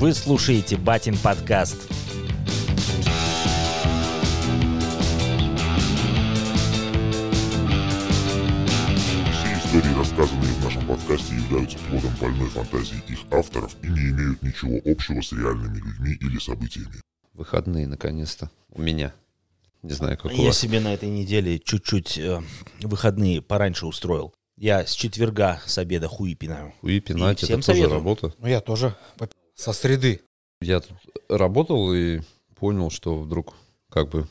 Вы слушаете Батин подкаст. Все истории, рассказанные в нашем подкасте, являются плодом больной фантазии их авторов и не имеют ничего общего с реальными людьми или событиями. Выходные, наконец-то. У меня. Не знаю, как у Я вас. себе на этой неделе чуть-чуть э, выходные пораньше устроил. Я с четверга с обеда хуи пинаю. И пинать, И всем это тоже советую. работа. Ну, я тоже поп- со среды. Я тут работал и понял, что вдруг как бы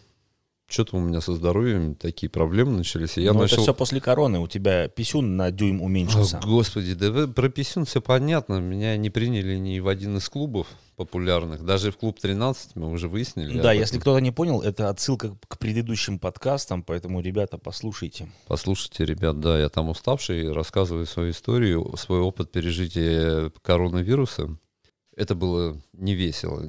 что-то у меня со здоровьем такие проблемы начались. И я Но начал... это все после короны. У тебя писюн на дюйм уменьшился. О, Господи, да вы- про писюн все понятно. Меня не приняли ни в один из клубов популярных. Даже в клуб 13 мы уже выяснили. Да, если кто-то не понял, это отсылка к предыдущим подкастам, поэтому, ребята, послушайте. Послушайте, ребят, да, я там уставший, рассказываю свою историю, свой опыт пережития коронавируса. Это было не весело.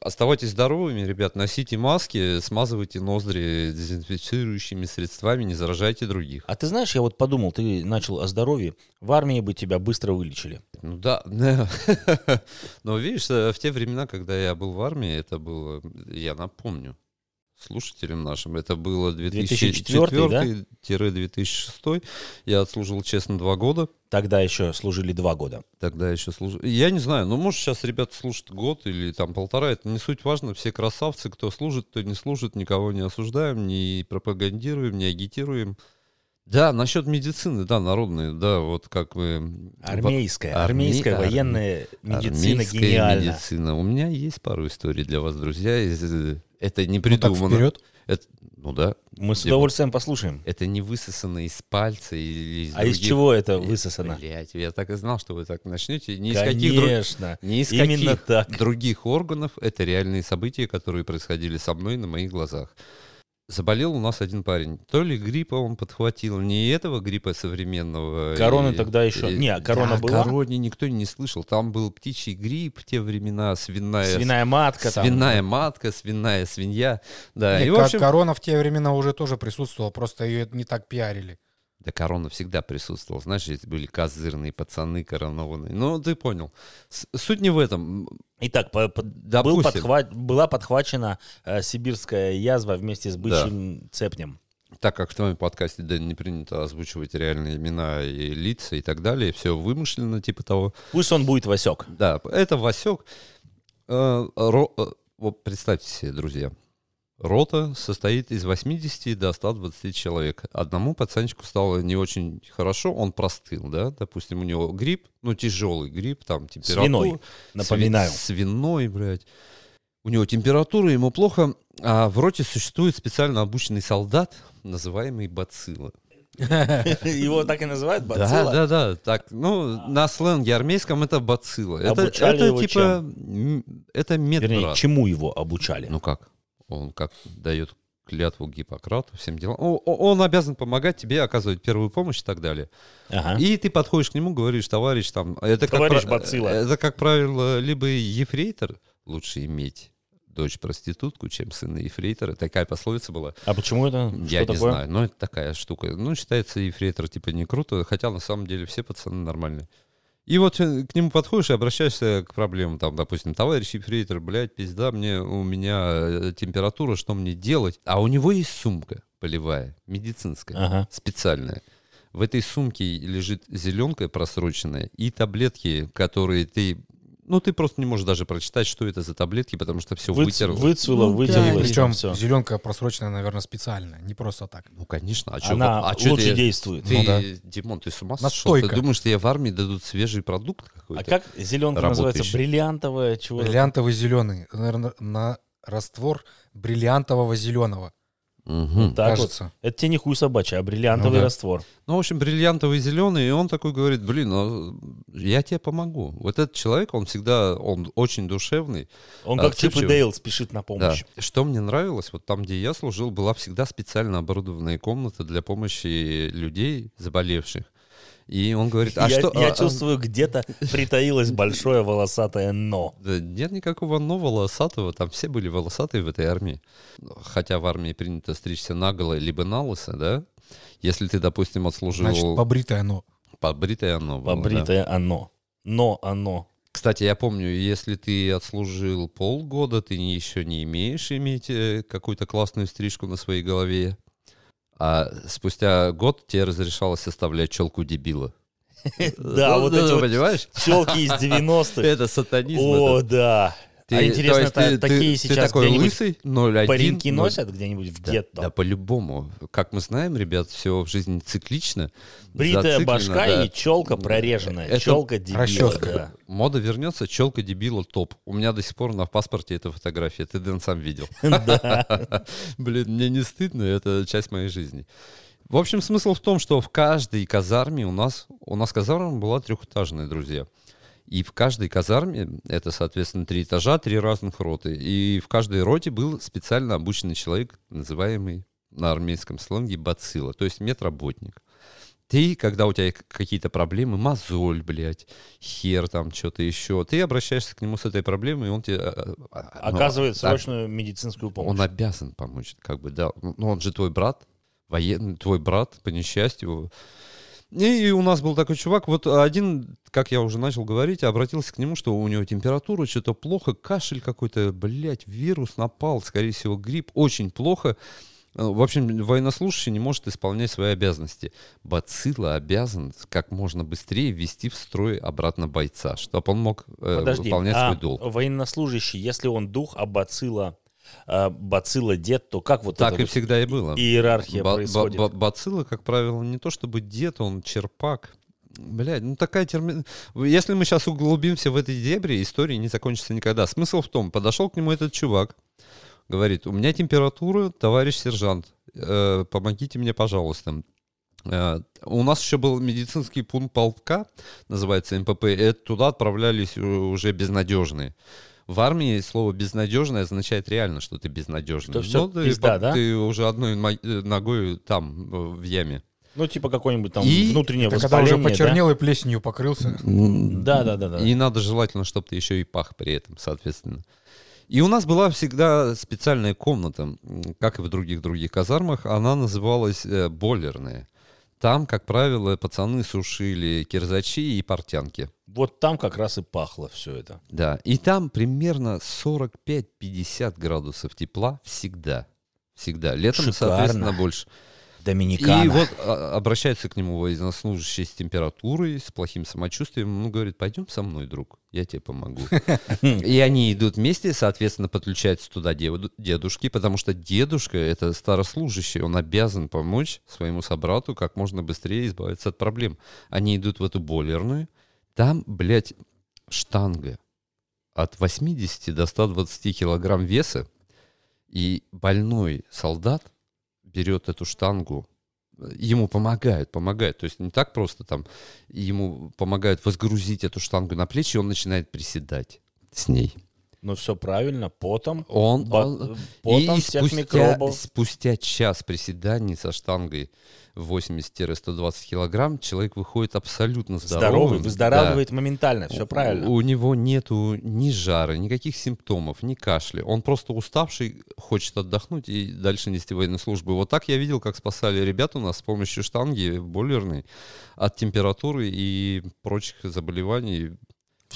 Оставайтесь здоровыми, ребят, носите маски, смазывайте ноздри дезинфицирующими средствами, не заражайте других. А ты знаешь, я вот подумал, ты начал о здоровье. В армии бы тебя быстро вылечили. Ну да, да. но видишь, э, в те времена, когда я был в армии, это было, я напомню, слушателям нашим, это было 2004-2006. Я отслужил честно два года. Тогда еще служили два года. Тогда еще служил. Я не знаю, ну, может, сейчас ребята слушают год или там полтора, это не суть важно. Все красавцы, кто служит, кто не служит, никого не осуждаем, не пропагандируем, не агитируем. Да, насчет медицины, да, народной, да, вот как мы... Армейская, Арме- армейская арме- военная медицина Армейская гениальна. медицина. У меня есть пару историй для вас, друзья. из- э, Это не Ну, так придумано. вперед. Это- ну да. Мы с удовольствием послушаем. Это не высосано из пальца или из А из других- чего это высосано? Блядь, я так и знал, что вы так начнете. Не из каких Конечно. не из Именно каких так. других органов. Это реальные события, которые происходили со мной на моих глазах. Заболел у нас один парень. То ли гриппа он подхватил, не этого гриппа современного. Короны и- тогда еще- и- не, корона Да, была? короне никто не слышал. Там был птичий грипп в те времена, свиная, Свиная матка там. свиная матка, свиная свинья. Да, Не, и в общем... Корона в те времена уже тоже присутствовала, просто ее не так пиарили. Да корона всегда присутствовала. Знаешь, здесь были козырные пацаны коронованные. Ну, ты понял. С- Суть не в этом. Итак, по- по- был Допустим. подхва- была подхвачена э, сибирская язва вместе с бычьим цепнем. Так как в твоем подкасте да, не принято озвучивать реальные имена и лица и так далее, все вымышленно типа того. Пусть он будет Васек. Да, это Васек. Э, ро- э, вот представьте себе, друзья. Рота состоит из 80 до 120 человек. Одному пацанчику стало не очень хорошо, он простыл, да, допустим, у него грипп, ну, тяжелый грипп, там, температура. Свиной, напоминаю. Сви- Свиной, блядь. У него температура, ему плохо, а в роте существует специально обученный солдат, называемый бацилла. Его так и называют Да, бацилла? да, да. Так, ну, на сленге армейском это бацилла. Это, Обучали это его типа, это Вернее, медбрат. чему его обучали? Ну как? Он как дает клятву Гиппократу, всем делам. О- о- Он обязан помогать тебе, оказывать первую помощь и так далее. Ага. И ты подходишь к нему, говоришь, товарищ, там, это Товарищ как, Бацилла. это, как правило, либо ефрейтор, лучше иметь дочь проститутку, чем сына ефрейтора. Такая пословица была. А почему это? Я Что не такое? знаю, но это такая штука. Ну, считается ефрейтор типа не круто, хотя на самом деле все пацаны нормальные. И вот э, к нему подходишь и обращаешься к проблемам. Там, допустим, товарищ ефрейтор, блядь, пизда, мне, у меня э, температура, что мне делать? А у него есть сумка полевая, медицинская, Ага. специальная. В этой сумке лежит зеленка просроченная и таблетки, которые ты... Ну, ты просто не можешь даже прочитать, что это за таблетки, потому что все Выц- вытерло. Выцвело, Ну, да, выделилось. Причем все. зеленка просроченная, наверное, специально, не просто так. Ну, конечно. А чё, Она а чё лучше ты- действует. Ты, Ну да. Димон, ты с ума сошел? Ты думаешь, что я в армии дадут свежий продукт какой-то? А как зеленка Работающий. называется? Бриллиантовая чего? Бриллиантовый зеленый, наверное, на раствор бриллиантового зеленого, Мгм. Так вот. кажется. Это тебе не хуй собачий, а бриллиантовый Ну да. раствор. Ну, в общем, бриллиантовый зеленый, и он такой говорит, блин, ну, я тебе помогу. Вот этот человек, он всегда, он очень душевный. Он А, как Чип и. Дейл спешит на Да. помощь. Что мне нравилось, вот там, где я служил, была всегда специально оборудованная комната для помощи людей, заболевших. И он говорит, а я что... я а- а- чувствую, где-то притаилось большое волосатое «но». Да нет никакого но волосатого, там все были волосатые в этой армии. Хотя в армии принято стричься наголо либо на лысо, да? Если ты, допустим, отслужил Значит, побритое оно. побритое оно было, да. Побритое оно. Но оно. Кстати, я помню, если ты отслужил полгода, ты не- еще не имеешь иметь э, какую-то классную стрижку на своей голове. А спустя год тебе разрешалось оставлять челку дебила. Да, Ну, вот ну, эти вот понимаешь? челки из 90-х. Это сатанизм. О, это. да. Ты- А интересно, есть та- ты- ты- такие ты сейчас такой где-нибудь лысый, 0,1, пареньки но- носят где-нибудь в Да, гетто? да, по-любому. Как мы знаем, ребят, все в жизни циклично. Бритая башка да. и челка прореженная. Это челка дебила. расческа. да. Мода вернется, челка дебила топ. У меня до сих пор на паспорте эта фотография. Ты, Дэн, сам видел. Блин, мне не стыдно, это часть моей жизни. В общем, смысл в том, что в каждой казарме у нас, у нас казарма была трехэтажная, друзья. И в каждой казарме, это, соответственно, три этажа, три разных роты. И в каждой роте был специально обученный человек, называемый на армейском сленге бацилла, то есть медработник. Ты, когда у тебя какие-то проблемы, мозоль, блядь, хер там, что-то еще, ты обращаешься к нему с этой проблемой, и он тебе... а, а, ну, Оказывает а- срочную медицинскую помощь. он обязан помочь, как бы, да. Ну, он же твой брат, военный, твой брат, по несчастью. И, у нас был такой чувак, вот один, как я уже начал говорить, обратился к нему, что у него температура, что-то плохо, кашель какой-то, блядь, вирус напал, скорее всего, грипп, очень плохо. Э, В общем, военнослужащий не может исполнять свои обязанности. Бацилла обязан как можно быстрее ввести в строй обратно бойца, чтобы он мог э, Подожди, выполнять а свой долг. военнослужащий, если он дух, а бацилла, бацилла дед, то как вот Так это и вот всегда и было. иерархия Ба- происходит? ба- бацилла, как правило, не то чтобы дед, он черпак. Блядь, ну такая термин... Если мы сейчас углубимся в этой дебри, история не закончится никогда. Смысл в том, подошел к нему этот чувак, говорит, у меня температура, товарищ сержант, э, помогите мне, пожалуйста. Э, у нас еще был медицинский пункт полка, называется МПП, и туда отправлялись уже безнадежные. В армии слово «безнадежное» означает реально, что ты безнадежный. Что всё Ну, ты, пизда, по- да? ты уже одной э, ногой там, э, в яме. Ну, типа какой-нибудь там И- внутреннее Это когда уже воспаление, да? почернел и плесенью покрылся. Да, да, да, да. И надо желательно, чтобы ты еще и пах при этом, соответственно. И у нас была всегда специальная комната, как и в других других казармах, она называлась э, бойлерная. Там, как правило, пацаны сушили кирзачи и портянки. Вот там как раз и пахло все это. Да, и там примерно 45-50 градусов тепла всегда. Всегда. Летом, Шикарно. соответственно, больше. Доминикана. И вот а, обращается к нему военнослужащий с температурой, с плохим самочувствием. Он говорит, пойдем со мной, друг, я тебе помогу. И они идут вместе, соответственно, подключаются туда деду- дедушки, потому что дедушка — это старослужащий, он обязан помочь своему собрату как можно быстрее избавиться от проблем. Они идут в эту бойлерную, там, блядь, штанга от 80 до 120 килограмм веса, и больной солдат берет эту штангу, ему помогают, помогают. То есть не так просто там, ему помогают возгрузить эту штангу на плечи, и он начинает приседать с ней. Ну, все правильно, потом. Он, Бо- он- потом и всех спустя, микробов. спустя час приседаний со штангой 80-120 килограмм человек выходит абсолютно здоровым. Здоровый, Да. выздоравливает моментально, все правильно. У, у него нету ни жара, никаких симптомов, ни кашля. Он просто уставший, хочет отдохнуть и дальше нести военную службу. Вот так я видел, как спасали ребят у нас с помощью штанги бойлерной от температуры и прочих заболеваний.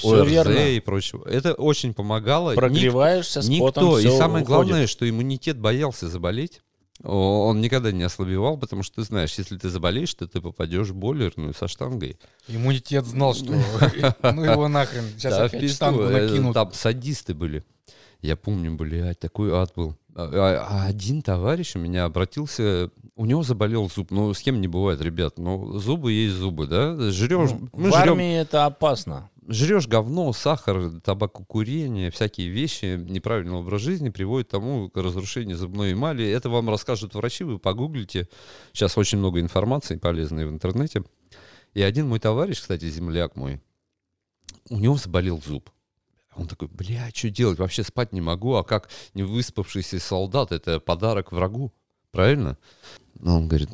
Все ОРЗ верно. и прочего. Это очень помогало. Ник- Прогреваешься, с потом Никто. И самое уходит. главное, что иммунитет боялся заболеть. Он никогда не ослабевал, потому что ты знаешь, если ты заболеешь, то ты попадешь в бойлерную со штангой. Иммунитет знал, что ну его нахрен, сейчас опять штангу Э, накинут. Там садисты были. Я помню, блядь, такой ад был. А, а- а один товарищ у меня обратился, у него заболел зуб. Ну, с кем не бывает, ребят. Ну, зубы есть зубы, да? Жрешь, Ну, мы в жрем, армии это опасно. Жрешь говно, сахар, табакокурение, всякие вещи, неправильный образ жизни приводит к тому к разрушению зубной эмали. Это вам расскажут врачи, вы погуглите. Сейчас очень много информации полезной в интернете. И один мой товарищ, кстати, земляк мой, у него заболел зуб. Он такой, бля, что делать? Вообще спать не могу, а как не выспавшийся солдат, это подарок врагу, правильно? Ну, он говорит,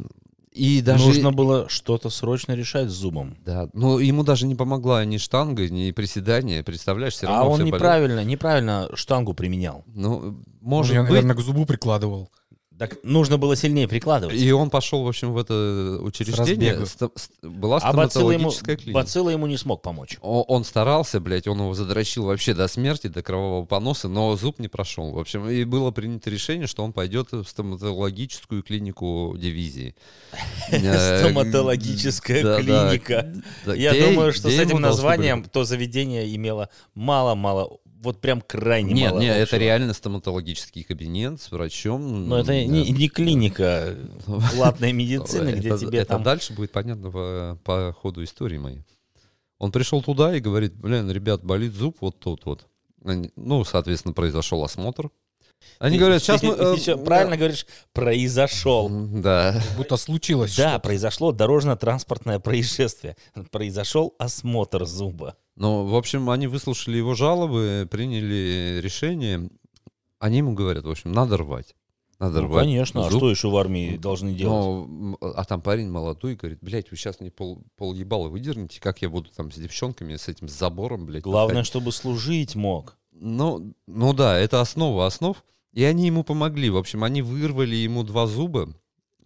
и даже... Нужно было что-то срочно решать с зубом. Да, но ему даже не помогла ни штанга, ни приседания, представляешь, все равно А он всё болело. неправильно, неправильно штангу применял. Ну, Он может её, быть, наверное, к зубу прикладывал. Так нужно было сильнее прикладывать. И он пошел, в общем, в это учреждение. разбегу. Ста- ст- Была а ему, стоматологическая клиника. бацилла ему не смог помочь. О- Он старался, блядь, он его задрочил вообще до смерти, до кровавого поноса, но зуб не прошел. В общем, и было принято решение, что он пойдет в стоматологическую клинику дивизии. Э, Стоматологическая клиника. Я думаю, что с этим названием то заведение имело мало-мало, вот прям крайне Нет, мало. нет, это общего. реально стоматологический кабинет с врачом. Но это Да. не, не клиника платной медицины, где это, тебе это там... дальше будет понятно по, по ходу истории моей. Он пришел туда и говорит, блин, ребят, болит зуб вот тут вот. Ну, соответственно, произошел осмотр. Они Ты- говорят, сейчас ты мы... э, правильно говоришь, произошел. Да. Будто случилось Да, что-то. произошло дорожно-транспортное происшествие. Произошел осмотр зуба. Ну, в общем, они выслушали его жалобы, приняли решение. Они ему говорят, в общем, надо рвать. Надо Ну, рвать. конечно, а зуб. что еще в армии должны делать? Но, а там парень молодой говорит, блядь, вы сейчас мне пол, пол ебала выдернете, как я буду там с девчонками, с этим забором, блядь. Главное, находить?» чтобы служить мог. Ну, ну да, это основа основ. И они ему помогли. В общем, они вырвали ему два зуба.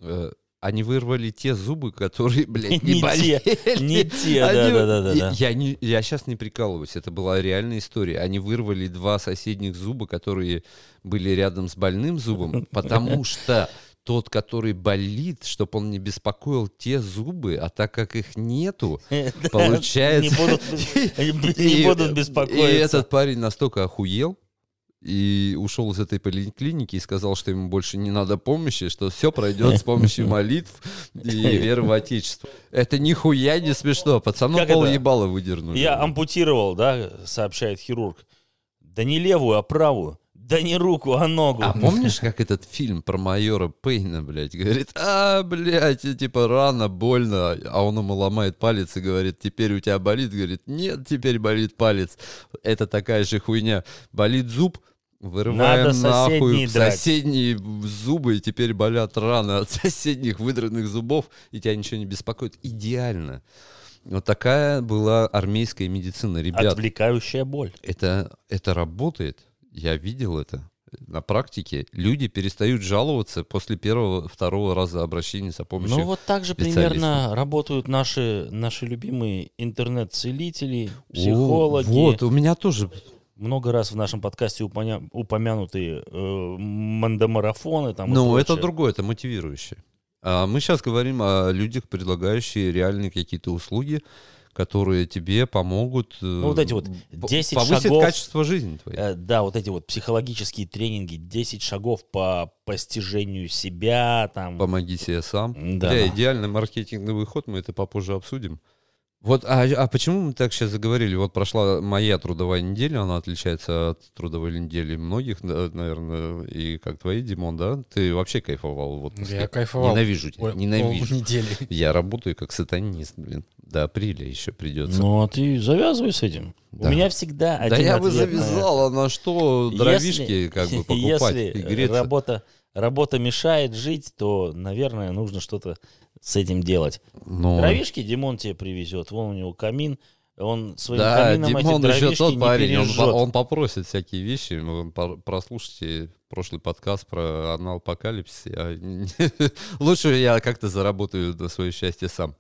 Э, Они вырвали те зубы, которые, блядь, не, Не те, болели. Не те, Они- да-да-да. Я, я, не, я сейчас не прикалываюсь, это была реальная история. Они вырвали два соседних зуба, которые были рядом с больным зубом, потому что тот, который болит, чтобы он не беспокоил те зубы, а так как их нету, получается... Не будут, не И- беспокоиться. этот парень настолько охуел и ушел из этой поликлиники и сказал, что ему больше не надо помощи, что все пройдет с помощью молитв и веры в Отечество. Это нихуя не смешно. Пацану Как пол это? ебала выдернули. Я ампутировал, да, сообщает хирург. Да не левую, а правую. Да не руку, а ногу. А помнишь, как этот фильм про майора Пейна, блядь, говорит, а, блядь, типа рано, больно, а он ему ломает палец и говорит, теперь у тебя болит, говорит, нет, теперь болит палец. Это такая же хуйня. Болит зуб, вырываем Надо нахуй соседние драть. соседние зубы, и теперь болят раны от соседних выдранных зубов, и тебя ничего не беспокоит. Идеально. Вот такая была армейская медицина, ребят. Отвлекающая боль. Это, это работает. Я видел это на практике. Люди перестают жаловаться после первого, второго раза обращения за помощью. Ну вот так же примерно работают наши, наши любимые интернет-целители, О, психологи. Вот, у меня тоже. Много раз в нашем подкасте упомя- упомянутые э, мандамарафоны. Там, Ну, это другое, это мотивирующее. А мы сейчас говорим о людях, предлагающие реальные какие-то услуги, которые тебе помогут э, Ну, вот эти вот 10 повысить шагов. качество жизни твоей. Э, Да, вот эти вот психологические тренинги, 10 шагов по постижению себя, там. Помоги себе сам. Да. Бля, идеальный маркетинговый ход, мы это попозже обсудим. Вот, а, а почему мы так сейчас заговорили? Вот прошла моя трудовая неделя, она отличается от трудовой недели многих, на- наверное, и как твои, Димон, да? Ты вообще кайфовал в отпуске? Я кайфовал. Ненавижу тебя, ненавижу. полнедели. Я работаю как сатанист, блин. До апреля еще придется. Ну, а ты завязывай с этим. Да. У меня всегда да один я бы завязал, а на что Если- дровишки как бы покупать Если и греться? работа, работа мешает жить, то, наверное, нужно что-то с этим делать. Ну, Дровишки Димон тебе привезет. Вон у него камин. Он своим Да, камином Димон эти еще тот парень, он, он попросит всякие вещи. Прослушайте прошлый подкаст про анал-апокалипсис. Я не- Лучше я как-то заработаю на свое счастье сам.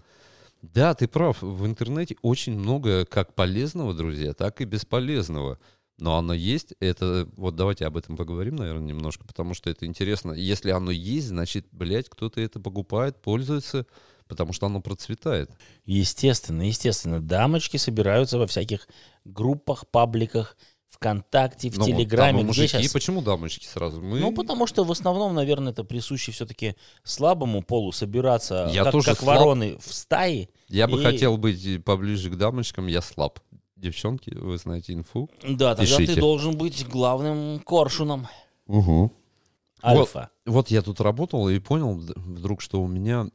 Да, ты прав. В интернете очень много как полезного, друзья, так и бесполезного. Но оно есть. Это вот давайте об этом поговорим, наверное, немножко, потому что это интересно. Если оно есть, значит, блядь, кто-то это покупает, пользуется, потому что оно процветает. Естественно, естественно. Дамочки собираются во всяких группах, пабликах, ВКонтакте, в Ну, вот Телеграме. там мужики, щас- почему дамочки сразу? Мы... Ну, потому что в основном, наверное, это присуще все-таки слабому полу собираться, Я как, тоже как слаб. вороны в стае. Я бы И- хотел быть поближе к дамочкам, я слаб. Девчонки, вы знаете инфу. Да, тогда Пишите. ты должен быть главным коршуном. Угу. Альфа. Вот я тут работал и понял вдруг, что у меня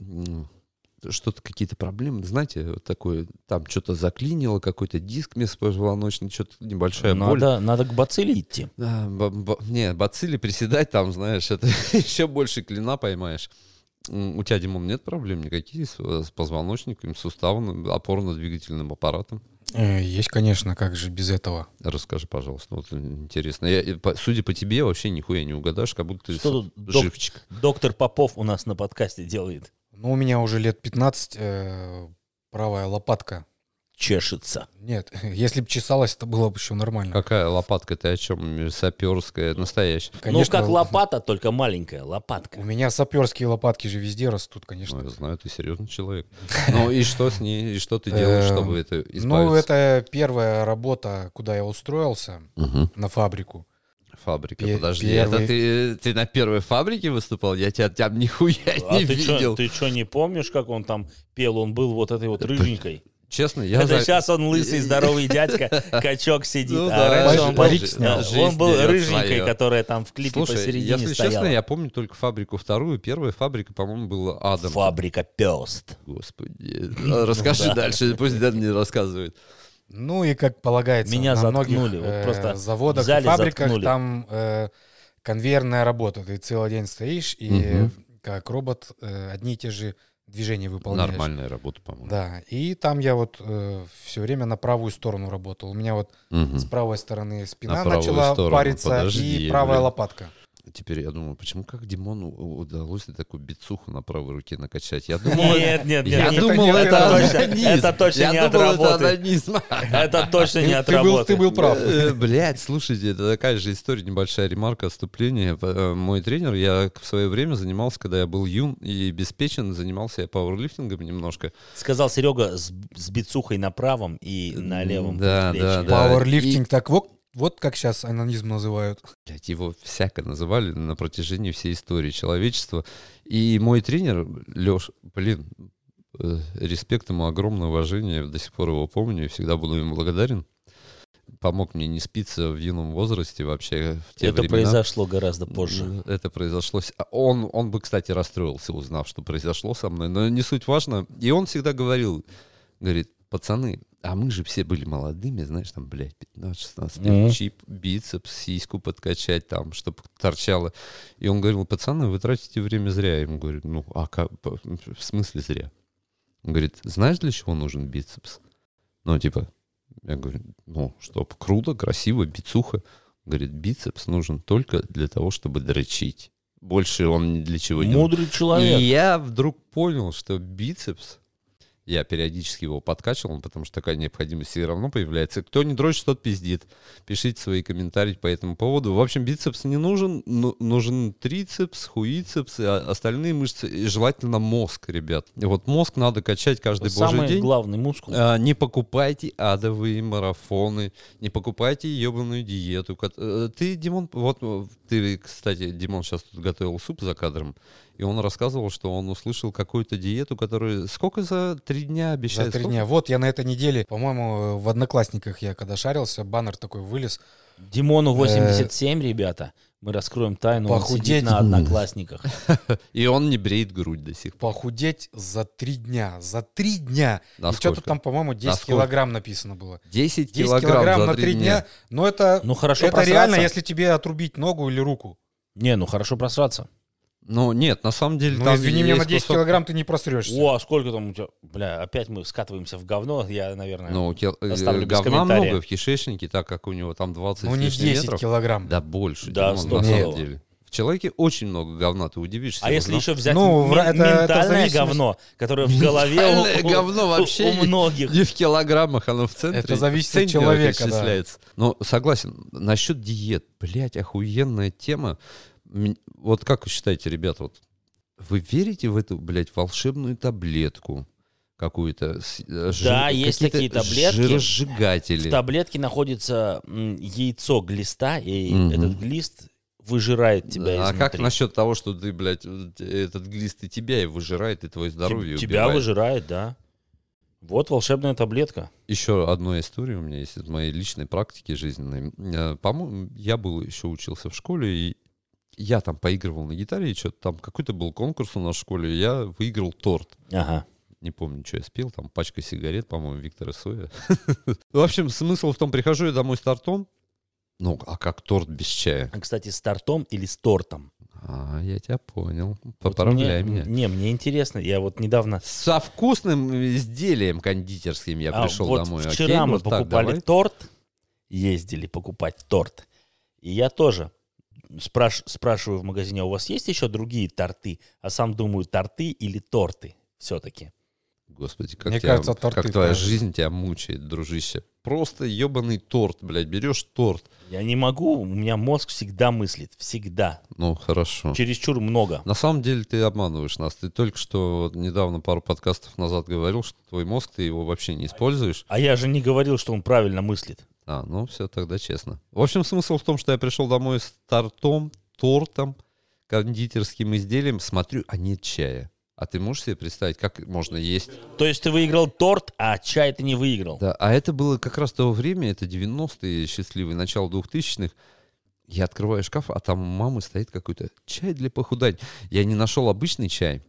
что-то, какие-то проблемы. Знаете, вот такое, там что-то заклинило, какой-то диск межпозвоночный, что-то небольшая боль. Надо, надо к бацилле идти. Да, ба- ба- не, бацилли приседать там, знаешь, это еще больше клина поймаешь. У тебя, Димон, нет проблем никаких с, с позвоночником, суставом, опорно-двигательным аппаратом? Э, Есть, конечно, как же без этого. Расскажи, пожалуйста, вот интересно. Я, по- судя по тебе, вообще нихуя не угадаешь, как будто ты Что тут док- живчик. Доктор Попов у нас на подкасте делает. Ну, у меня уже лет 15 э, правая лопатка. Чешется. Нет, если бы чесалась, это было бы еще нормально. Какая лопатка, ты о чем? Саперская, настоящая. ну, как лопата, только маленькая лопатка. У меня саперские лопатки же везде растут, конечно. Ну, я знаю, ты серьезный человек. Ну и что с ней, и что ты делаешь, Эм, чтобы это избавиться? Ну, это первая работа, куда я устроился, на фабрику. Фабрика, Пе- подожди, первый- это ты, ты на первой фабрике выступал? Я тебя там нихуя А не ты видел. что, ты что, не помнишь, как он там пел? Он был вот этой вот рыженькой. Честно, я... Это за- сейчас он лысый, здоровый дядька, качок сидит. Ну а да, раньше он был, парик снял. он был рыженькой, своё. которая там в клипе Слушай, посередине если стояла. честно, я помню только фабрику вторую. Первая фабрика, по-моему, была Адам. Фабрика пёст. Господи. Расскажи да. дальше, пусть Дэн не рассказывает. Ну и как полагается, Меня на многих заткнули, вот э, просто заводах, взяли, фабриках заткнули. там э, конвейерная работа. Ты целый день стоишь и Мгм. как робот э, одни и те же движения выполняешь. Нормальная работа, по-моему. Да, и там я вот все время на правую сторону работал. У меня вот Мгм. с правой стороны спина На начала сторону, париться подожди, и правая блин. лопатка. Теперь я думаю, почему как Димону удалось такую бицуху на правой руке накачать? Я думал, Нет, нет, нет. я нет. думал, это это точно- анонизм. это точно Я не от думал, это работы. анонизм. Это точно не от ты был- работы. ты был прав. Э, Блять, слушайте, это такая же история, небольшая ремарка, отступление. Э, Мой тренер, я в свое время занимался, когда я был юн и беспечен, занимался я пауэрлифтингом немножко. Сказал Серега с, с бицухой на правом и на левом. Да, да, да. Пауэрлифтинг, так вот, вот как сейчас анонизм называют. Блядь, его всяко называли на протяжении всей истории человечества. И мой тренер, Леш, блин, э, респект ему, огромное уважение, до сих пор его помню и всегда буду ему благодарен. Помог мне не спиться в юном возрасте вообще в те Это времена. произошло гораздо позже. Это произошло. Он, он бы, кстати, расстроился, узнав, что произошло со мной, но не суть важно. И он всегда говорил, говорит, пацаны, а мы же все были молодыми, знаешь, там, блядь, 15-16 лет, Мгм. чип, бицепс, сиську подкачать там, чтобы торчало. И он говорил, пацаны, вы тратите время зря. Я ему говорю, ну, а как, в смысле зря? Он говорит, знаешь, для чего нужен бицепс? Ну, типа, я говорю, ну, чтоб круто, красиво, бицуха. Говорит, бицепс нужен только для того, чтобы дрочить. Больше он ни для чего не. Мудрый человек. И я вдруг понял, что бицепс, я периодически его подкачивал, потому что такая необходимость все равно появляется. Кто не дрочит, тот пиздит. Пишите свои комментарии по этому поводу. В общем, бицепс не нужен, ну, нужен трицепс, хуицепс, а остальные мышцы, и желательно мозг, ребят. И вот мозг надо качать каждый божий Самый день. главный мускул. А, не покупайте адовые марафоны, не покупайте ебаную диету. э, Ты, Димон, вот э, ты, кстати, Димон сейчас тут готовил суп за кадром, и он рассказывал, что он услышал какую-то диету, которую сколько за три дня За обещает? три Сколько? дня. Вот я на этой неделе, по-моему, в Одноклассниках я когда шарился, баннер такой вылез. Димону 87, ребята. Мы раскроем тайну. Он Похудеть. сидит на одноклассниках. И он не бреет грудь до сих пор. Похудеть за три дня. За три дня. И что-то там, по-моему, 10 сколько? килограмм написано было. 10 10 килограмм, за на три три дня. Но это, Ну, хорошо это просраться. реально, если тебе отрубить ногу или руку. Не, ну хорошо просраться. Ну, нет, на самом деле Ну, там извини меня, на есть 10 кусок- килограмм ты не просрешься. О, а сколько там у тебя? Бля, опять мы скатываемся в говно. Я, наверное... Ну, кил- э, Оставлю без говна много в кишечнике, так как у него там 20 ну, не лишним 10 метров. килограмм. Да больше, Да, Димон, сто на самом деле. В человеке очень много говна, ты удивишься. А если узнав. еще взять Ну, это- это ментальное зависимость- говно, которое в голове у, говно вообще у многих. Не в килограммах, оно в центре. Это зависит от человека, да. Но согласен, насчет диет, блядь, охуенная тема. Вот как вы считаете, ребята, вот вы верите в эту, блядь, волшебную таблетку? какую-то э, жир- Да, есть такие таблетки. жиросжигатели. В таблетке находится яйцо глиста, и Мгм. этот глист выжирает тебя а изнутри. как насчет того, что ты, блядь, этот глист и тебя и выжирает, и твое здоровье Теб- Тебя убивает? выжирает, да. Вот волшебная таблетка. Еще одна история у меня есть из моей личной практики жизненной. Э, По-моему, я был еще учился в школе, и я там поигрывал на гитаре, и что-то там какой-то был конкурс у нас в школе, и я выиграл торт. Ага. Не помню, что я спел, там пачка сигарет, по-моему, Виктора Соя. В общем, смысл в том, прихожу я домой с тортом, ну, а как торт без чая? А, кстати, с тортом или с тортом? А, я тебя понял. Вот Поправляй мне- меня. Не, мне интересно, я вот недавно... Со вкусным изделием кондитерским я А, пришел вот домой. Вчера Окей, мы вот так, покупали давай. торт, ездили покупать торт. И я тоже спраш- спрашиваю в магазине, а у вас есть еще другие торты? А сам думаю, торты или торты все-таки. Господи, как, Мне тебя- кажется, торты как твоя жизнь тебя мучает, дружище. Просто ебаный торт, блядь, берешь торт. Я не могу, у меня мозг всегда мыслит, всегда. Ну, хорошо. Чересчур много. На самом деле ты обманываешь нас. Ты только что вот недавно, пару подкастов назад говорил, что твой мозг, ты его вообще не используешь. А я же не говорил, что он правильно мыслит. А, ну все, тогда честно. В общем, смысл в том, что я пришел домой с тортом, тортом, кондитерским изделием, смотрю, а нет чая. А ты можешь себе представить, как можно есть? То есть ты выиграл торт, а чай ты не выиграл. Да, а это было как раз то время, это 90-е, счастливый, начало 2000-х. Я открываю шкаф, а там у мамы стоит какой-то чай для похудания. Я не нашел обычный чай.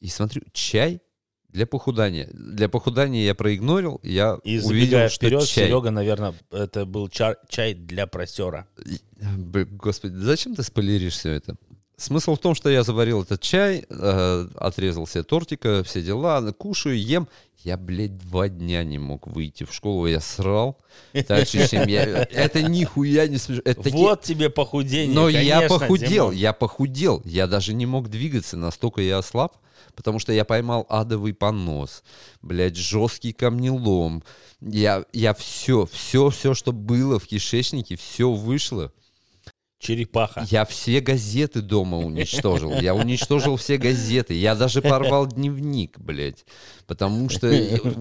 И смотрю, чай для похудания. Для похудания я проигнорил, я И увидел, что вперед, чай. Серега, наверное, это был чар- чай для просера. Господи, зачем ты спойлеришь все это? Смысл в том, что я заварил этот чай, э, отрезал себе тортика, все дела, кушаю, ем. Я, блядь, два дня не мог выйти в школу, я срал. Дальше, чем я... Это нихуя не смешно. Это Вот тебе похудение. Но я конечно, похудел, Димон. я похудел. Я даже не мог двигаться, настолько я ослаб, потому что я поймал адовый понос, блядь, жесткий камнелом. Я, я все, все, все, что было в кишечнике, все вышло. Черепаха. Я все газеты дома уничтожил. Я уничтожил все газеты. Я даже порвал дневник, блядь. Потому что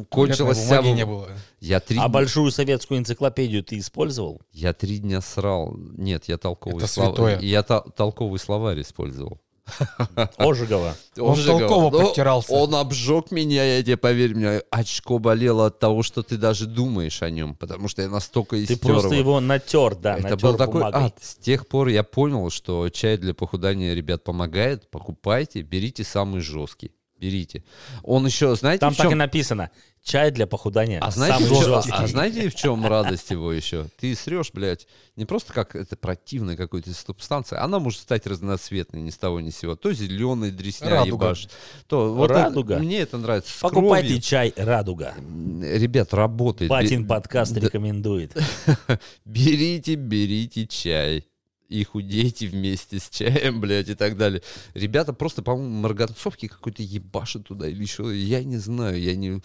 кончилась вся... не было. Я три, А большую советскую энциклопедию ты использовал? я три дня срал. Нет, я толковый, Это слов- святое. я то- толковый словарь использовал. Ожегова. Он же толково «Ну, подтирался». Он обжег меня, я тебе поверь мне, очко болело от того, что ты даже думаешь о нем, потому что я настолько Ты истер просто его. его натер, да, Это натер был такой бумагой. ад. С тех пор я понял, что чай для похудания, ребят, помогает. Покупайте, берите самый жесткий. Берите. Он еще, знаете, Там в так чем... и написано. Чай для похудания. А знаете, самый в жесткий. а знаете, в чем радость его еще? Ты срешь, блядь, не просто как это противная какая-то субстанция, она может стать разноцветной ни с того ни с сего. То зеленый дресня Радуга. ебашит, то вот Радуга. это- мне это нравится. С Покупайте кровью. чай «Радуга». Ребят, работает. Патин Бе- подкаст рекомендует. Берите, берите чай. И худейте вместе с чаем, блядь, и так далее. Ребята просто, по-моему, марганцовки какой-то ебашат туда или еще. Я не знаю, я не,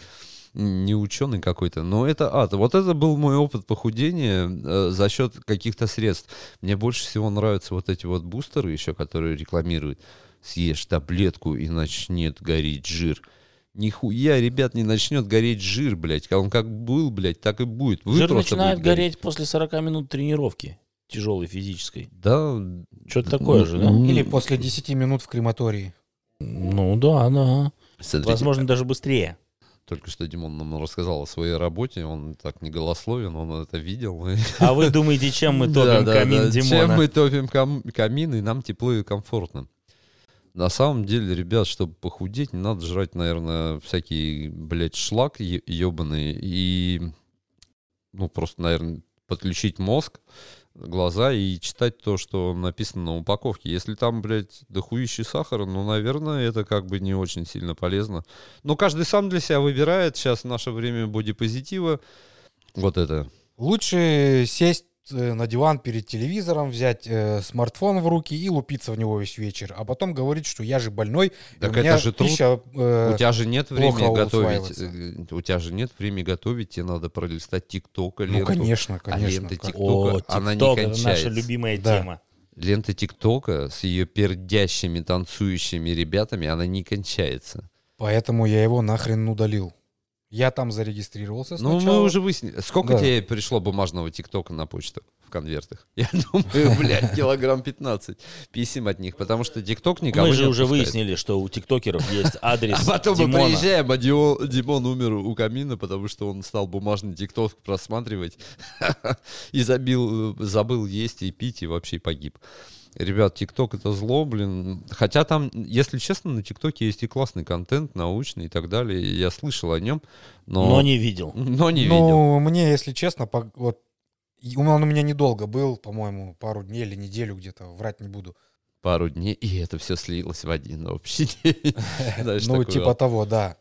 не ученый какой-то. Но это ад. Вот это был мой опыт похудения э, за счет каких-то средств. Мне больше всего нравятся вот эти вот бустеры еще, которые рекламируют. Съешь таблетку и начнет гореть жир. Нихуя, ребят, не начнет гореть жир, блядь. Он как был, блядь, так и будет. Вы Жир начинает будете гореть после 40 минут тренировки. Тяжелой физической. Да. Что-то такое же, да? Или после 10 минут в крематории. Ну да, да. Смотрите, Возможно, даже быстрее. Только что Димон нам рассказал о своей работе, он так не голословен, он это видел. А вы думаете, чем мы Да, топим да, камин да. Димона? Чем мы топим кам- камин, и нам тепло и комфортно. На самом деле, ребят, чтобы похудеть, не надо жрать, наверное, всякий, блядь, шлак ебаный и, ну, просто, наверное, подключить мозг, глаза и читать то, что написано на упаковке. Если там, блядь, дохуищий сахар, ну, наверное, это как бы не очень сильно полезно. Но каждый сам для себя выбирает. Сейчас наше время бодипозитива. Вот это. Лучше сесть на диван перед телевизором, взять э, смартфон в руки и лупиться в него весь вечер, а потом говорить, что я же больной, и Так у меня же труд. пища, э, У тебя же нет времени готовить. э, У тебя же нет времени готовить. Тебе надо пролистать ТикТока, ну ленту. конечно, А конечно. лента ТикТока, она не ТикТок, это наша кончается. любимая Да. тема. Лента ТикТока с ее пердящими, танцующими ребятами, она не кончается. Поэтому я его нахрен удалил. Я там зарегистрировался Ну, мы уже выяснили. Сколько Да. тебе пришло бумажного ТикТока на почту в конвертах? Я думаю, блядь, килограмм 15. Писем от них, потому что ТикТок никого Мы не же уже отпускает. выяснили, что у тиктокеров есть адрес А потом мы Димона. приезжаем, а Дио- Димон умер у камина, потому что он стал бумажный тикток просматривать и забил, забыл есть и пить, и вообще погиб. Ребят, ТикТок это зло, блин. Хотя там, если честно, на ТикТоке есть и классный контент, научный и так далее. Я слышал о нем, но, Но не видел. но не видел. Ну, мне, если честно, по- вот он у меня недолго был, по-моему, пару дней или неделю где-то, врать не буду. пару дней, и это все слилось в один общий день. Ну, типа того, да.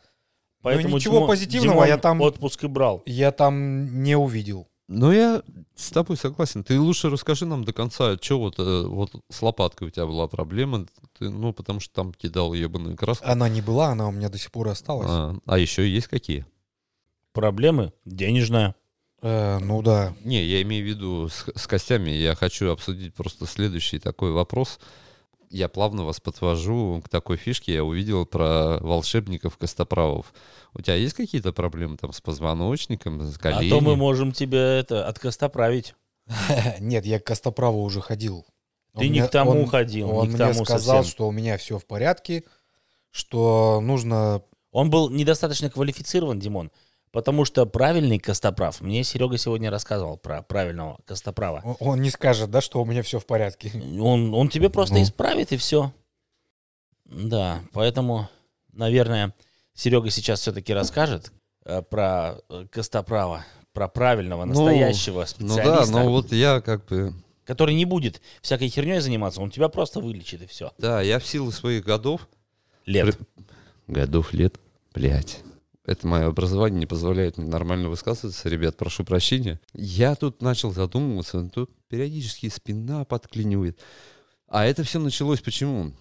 Поэтому ничего позитивного я там- отпуск и брал. Я там не увидел. Ну, я с тобой согласен. Ты лучше расскажи нам до конца, что вот, э, вот с лопаткой у тебя была проблема. Ты, ну, потому что там кидал ебаную краску. Она не была, она у меня до сих пор и осталась. А, а еще есть какие? Проблемы денежная. Э, ну да. Не, я имею в виду с, с костями. Я хочу обсудить просто следующий такой вопрос. Я плавно вас подвожу к такой фишке. Я увидел про волшебников-костоправов. У тебя есть какие-то проблемы там с позвоночником, с А коленями? то мы можем тебя это откостоправить. Нет, я к Костоправу уже ходил. Ты Он не мне- к тому он- ходил, Он не к мне тому сказал, совсем. что у меня все в порядке, что нужно... Он был недостаточно квалифицирован, Димон, потому что правильный костоправ, мне Серега сегодня рассказывал про правильного костоправа. Он- Он не скажет, да, что у меня все в порядке. Он, он тебе просто Ну. исправит и все. Да, поэтому, наверное, Серега сейчас все-таки расскажет э, про э, костоправа, про правильного, Ну, настоящего Ну специалиста, да, но вот я как бы... который не будет всякой херней заниматься, он тебя просто вылечит и все. Да, я в силу своих годов... Лет. Годов, лет, блядь. Это мое образование не позволяет мне нормально высказываться. Ребят, прошу прощения. Я тут начал задумываться. Тут периодически спина подклинивает. А это все началось почему?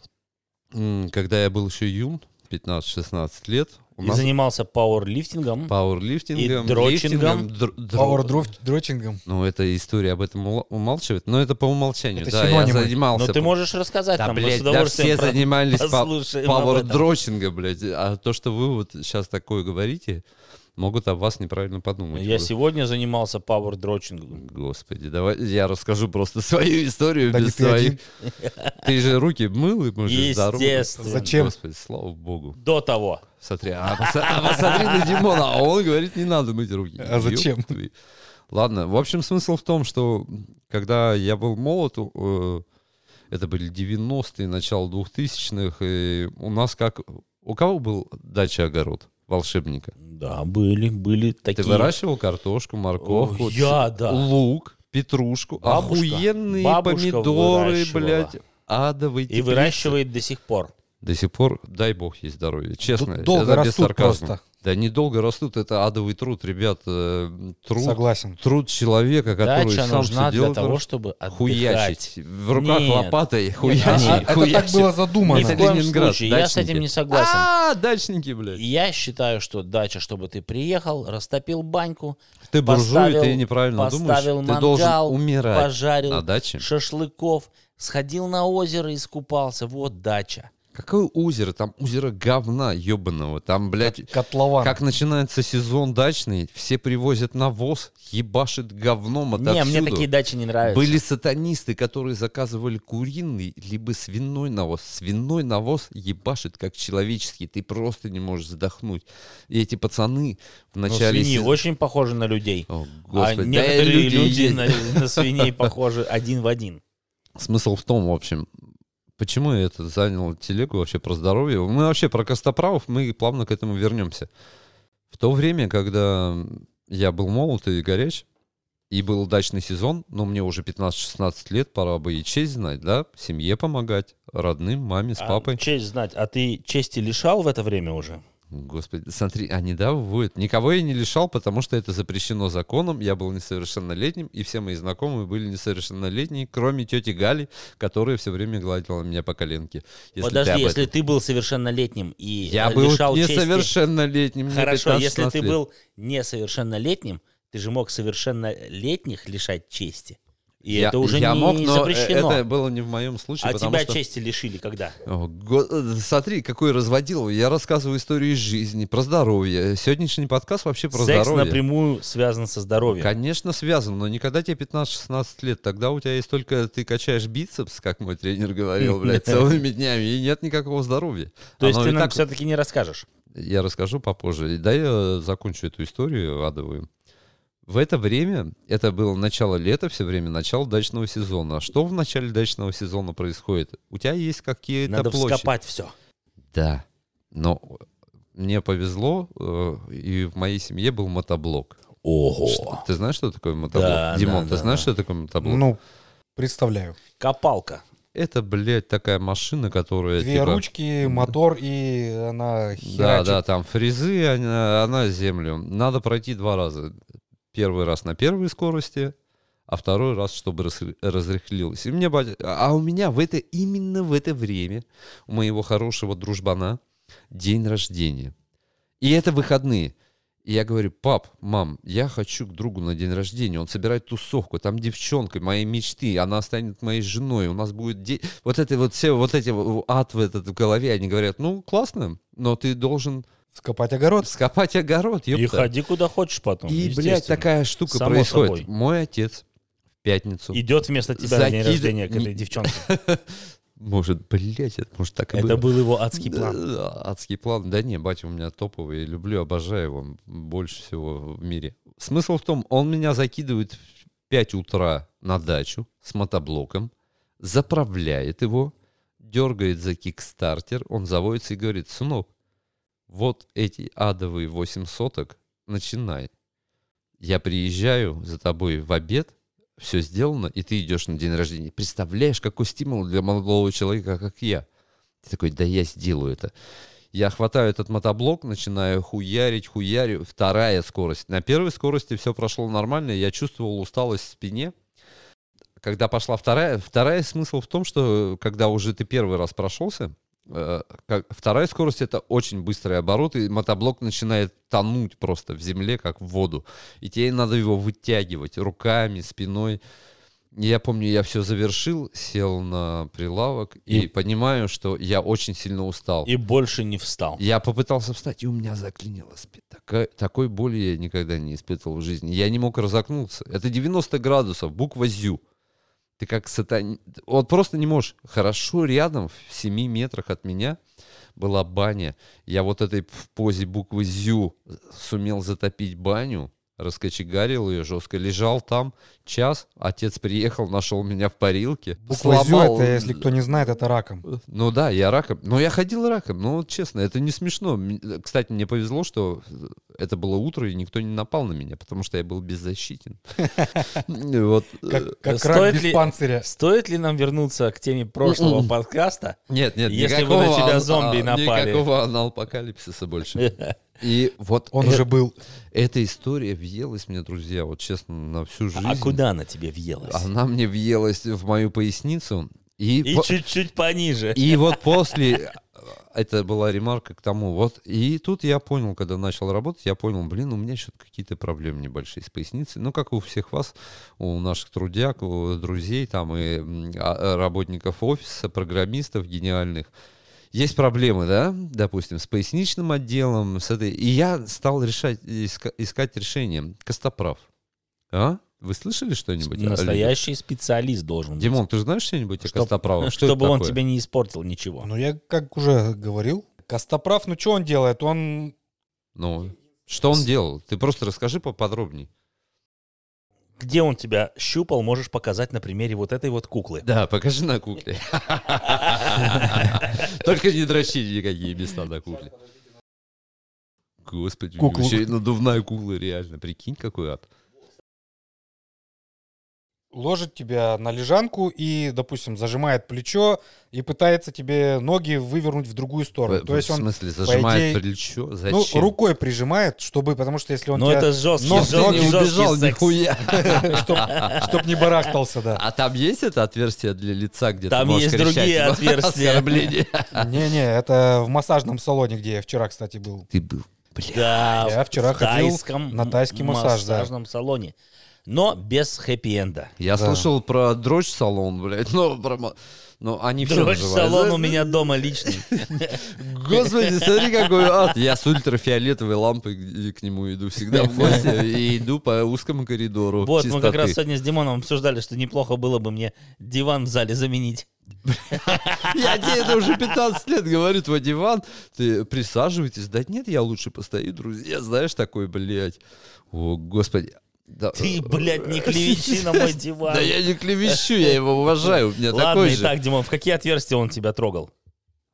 Когда я был еще юн, 15-16 лет, у И нас занимался пауэрлифтингом. пауэрлифтингом, и дрочингом. лифтингом, др- др- Пауэр-дрочингом. Ну, эта история об этом умалчивает, но это по умолчанию. Это да, я синонимы. занимался. Но ты можешь рассказать Да, нам, мы блядь, с да удовольствием все занимались па- послушаем об этом. пауэр-дрочинга, блядь. А то, что вы вот сейчас такое говорите, могут об вас неправильно подумать. Я Вы- сегодня занимался пауэр-дрочингом. Господи, давай я расскажу просто свою историю Да без ты один. своих. Ты же руки мыл, и мы же. Естественно. Зачем? Господи, слава богу. До того. Смотри, а, поса- а посмотри на Димона, а он говорит, не надо мыть руки. А зачем? Ладно, в общем, смысл в том, что когда я был молод, э, это были 90-е, начало 2000-х, и у нас как... У кого был дача-огород волшебника? Да, были, были такие. Ты выращивал картошку, морковку, О, я, да. лук, петрушку, Бабушка. охуенные Бабушка помидоры, блядь, адовые И теплицы. выращивает до сих пор. До сих пор, дай бог ей здоровья, честно. Долго это без растут сарказма. просто. Да недолго растут, это адовый труд, ребят. э, Труд, Согласен. труд человека, который Дача сам нужна все для того, чтобы что отдыхать. хуячить. В руках Нет. лопатой А, хуячить, Нет, это так хуячить. было Ни задумано. в Это коем Ленинград, случае. Я с дачники. этим не согласен. А, дачники, блядь. Я считаю, что дача, чтобы ты приехал, растопил баньку, Ты буржуй, поставил- ты неправильно поставил думаешь. Ты должен мангал, умирать пожарил на даче. шашлыков, сходил на озеро, искупался. Вот дача. Какое озеро? Там озеро говна ебаного. Там, блядь, Котлован. как начинается сезон дачный, все привозят навоз, ебашит говном отовсюду. Не, мне такие дачи не нравятся. Были сатанисты, которые заказывали куриный либо свиной навоз. Свиной навоз ебашит как человеческий, ты просто не можешь вздохнуть. И эти пацаны в Но начале... свиньи сез- очень похожи на людей. О, а господи, да и некоторые люди, есть. на, на свиней похожи один в один. Смысл в том, в общем, почему я это занял телегу вообще про здоровье. Мы вообще про костоправов, мы плавно к этому вернемся. В то время, когда я был молод и горяч, и был дачный сезон, но мне уже 15-16 лет, пора бы и честь знать, да, семье помогать, родным, маме с А папой. честь знать, а ты чести лишал в это время уже? Господи, смотри, они да, вводят. Никого я не лишал, потому что это запрещено законом. Я был несовершеннолетним, и все мои знакомые были несовершеннолетние, кроме тети Гали, которая все время гладила меня по коленке. Если Подожди, ты если этом. ты был совершеннолетним и Я э, был лишал чести... несовершеннолетним. мне Хорошо, 15-16 если ты лет. был несовершеннолетним, ты же мог совершеннолетних лишать чести. И я, это уже я не мог, но запрещено. это было не в моем случае, а тебя что... чести лишили когда? О, го- э, Смотри, какой разводил. Я рассказываю историю из жизни, про здоровье. Сегодняшний подкаст вообще про Секс здоровье. напрямую связан со здоровьем. Конечно, связан, но никогда тебе 15-16 лет. Тогда у тебя есть только ты качаешь бицепс, как мой тренер говорил, блядь, целыми днями, и нет никакого здоровья. То есть ты нам так- все-таки не расскажешь? Я расскажу попозже. Да я закончу эту историю адовую. В это время, это было начало лета, все время начало дачного сезона. А что в начале дачного сезона происходит? У тебя есть какие-то Надо площади. вскопать все. Да. Но мне повезло, э, и в моей семье был мотоблок. Ого. Что- Ты знаешь, что такое мотоблок? Да, Димон, да, ты да, знаешь, да. что такое мотоблок? Ну, представляю. Копалка. Это, блядь, такая машина, которая... Две типа, ручки, мотор, и она Да, херачит. да, там фрезы, она, она землю. Надо пройти два раза. Первый раз на первой скорости, а второй раз, чтобы раз, разрыхлилось. И мне батя- А у меня в это, именно в это время, у моего хорошего дружбана, день рождения. И это выходные. И я говорю, пап, мам, я хочу к другу на день рождения. Он собирает тусовку, там девчонка, моей мечты, она станет моей женой, у нас будет... де- Вот это вот все, вот эти ад в, этот, в голове, они говорят, ну, классно, но ты должен Скопать огород. скопать огород, И ёпта. ходи куда хочешь потом. И, блядь, такая штука Само происходит. собой. Мой отец в пятницу. Идет вместо тебя на день рождения к этой не- девчонке. Может, блядь, это может так и Это был его адский план. Адский план. Да не, батя у меня топовый. Люблю, обожаю его больше всего в мире. Смысл в том, он меня закидывает в 5 утра на дачу с мотоблоком, заправляет его, дергает за кикстартер, он заводится и говорит, сынок, вот эти адовые 8 соток, начинай. Я приезжаю за тобой в обед, все сделано, и ты идешь на день рождения. Представляешь, какой стимул для молодого человека, как я. Ты такой, да я сделаю это. Я хватаю этот мотоблок, начинаю хуярить, хуярю. Вторая скорость. На первой скорости все прошло нормально, я чувствовал усталость в спине. Когда пошла вторая, вторая смысл в том, что когда уже ты первый раз прошелся, как- вторая скорость это очень быстрый оборот, и мотоблок начинает тонуть просто в земле, как в воду. И тебе надо его вытягивать руками, спиной. Я помню, я все завершил, сел на прилавок и, И- понимаю, что я очень сильно устал. И больше не встал. Я попытался встать, и у меня заклинило спина. Такой, такой боли я никогда не испытывал в жизни. Я не мог разогнуться. Это 90 градусов, буква «зю». Ты как сатан... Вот просто не можешь. Хорошо рядом, в 7 метрах от меня, была баня. Я вот этой в позе буквы «зю» сумел затопить баню, раскочегарил ее жестко, лежал там час, отец приехал, нашел меня в парилке, Буква «зю» сломал- это, если кто не знает, это раком. ну да, я раком. Но я ходил раком. Ну, вот честно, это не смешно. М- Кстати, мне повезло, что это было утро, и никто не напал на меня, потому что я был беззащитен. Вот. Как, рак без ли- панциря. Стоит ли нам вернуться к теме прошлого подкаста? Нет, нет, Если бы на тебя зомби а, напали. Никакого анал-апокалипсиса больше. И вот Он э- уже был. эта история въелась мне, друзья, вот честно, на всю жизнь. А куда она тебе въелась? Она мне въелась в мою поясницу. И, И по- чуть-чуть пониже. И вот после, это была ремарка к тому, вот, и тут я понял, когда начал работать, я понял, блин, у меня еще какие-то проблемы небольшие с поясницей, ну, как у всех вас, у наших трудяг, у друзей, там, и а- работников офиса, программистов гениальных, есть проблемы, да, допустим, с поясничным отделом, с этой, и я стал решать, иска- искать решение, костоправ, а? Вы слышали что-нибудь? Настоящий специалист должен быть. Димон, ты знаешь что-нибудь о Чтоб- костоправах? Что это Чтобы он тебе не испортил ничего. Ну, я как уже говорил, Костоправ, ну что он делает? Он Ну, что он делал? Ты просто расскажи поподробнее. Где он тебя щупал, можешь показать на примере вот этой вот куклы. Да, покажи на кукле. Только не дрочи никакие места на кукле. Господи, вообще надувная кукла, реально. Прикинь, какой ад. Ложит тебя на лежанку и, допустим, зажимает плечо и пытается тебе ноги вывернуть в другую сторону. В, То есть в он смысле, зажимает идее, плечо? ну, Зачем? рукой прижимает, чтобы, потому что если он тебя, это жесткий, Но Ты жесткий, не жесткий убежал секс. нихуя. чтоб не барахтался, да. А там есть это отверстие для лица, где Там есть другие типа, отверстия. Не-не, это в массажном салоне, где я вчера, кстати, был. Ты был. Бля. Да, Я вчера в ходил тайском на тайский массаж, да. массажном салоне. Но без хэппи-энда. Я Да. слышал про дрочь-салон, блядь, но про... Но они все Дрочь-салон у меня дома личный. Господи, смотри, какой ад. Я с ультрафиолетовой лампой к нему иду всегда в гости и иду по узкому коридору Вот, мы как раз чистоты. сегодня с Димоном обсуждали, что неплохо было бы мне диван в зале заменить. Я тебе это уже 15 лет говорю, твой диван, ты присаживайтесь. Да нет, я лучше постою, друзья, знаешь, такой, блядь. О, господи. Да, Ты, блядь, не клевещи на мой диван. Да я не клевещу, я его уважаю, у меня Ладно, такой же. итак, Димон, в какие отверстия он тебя трогал?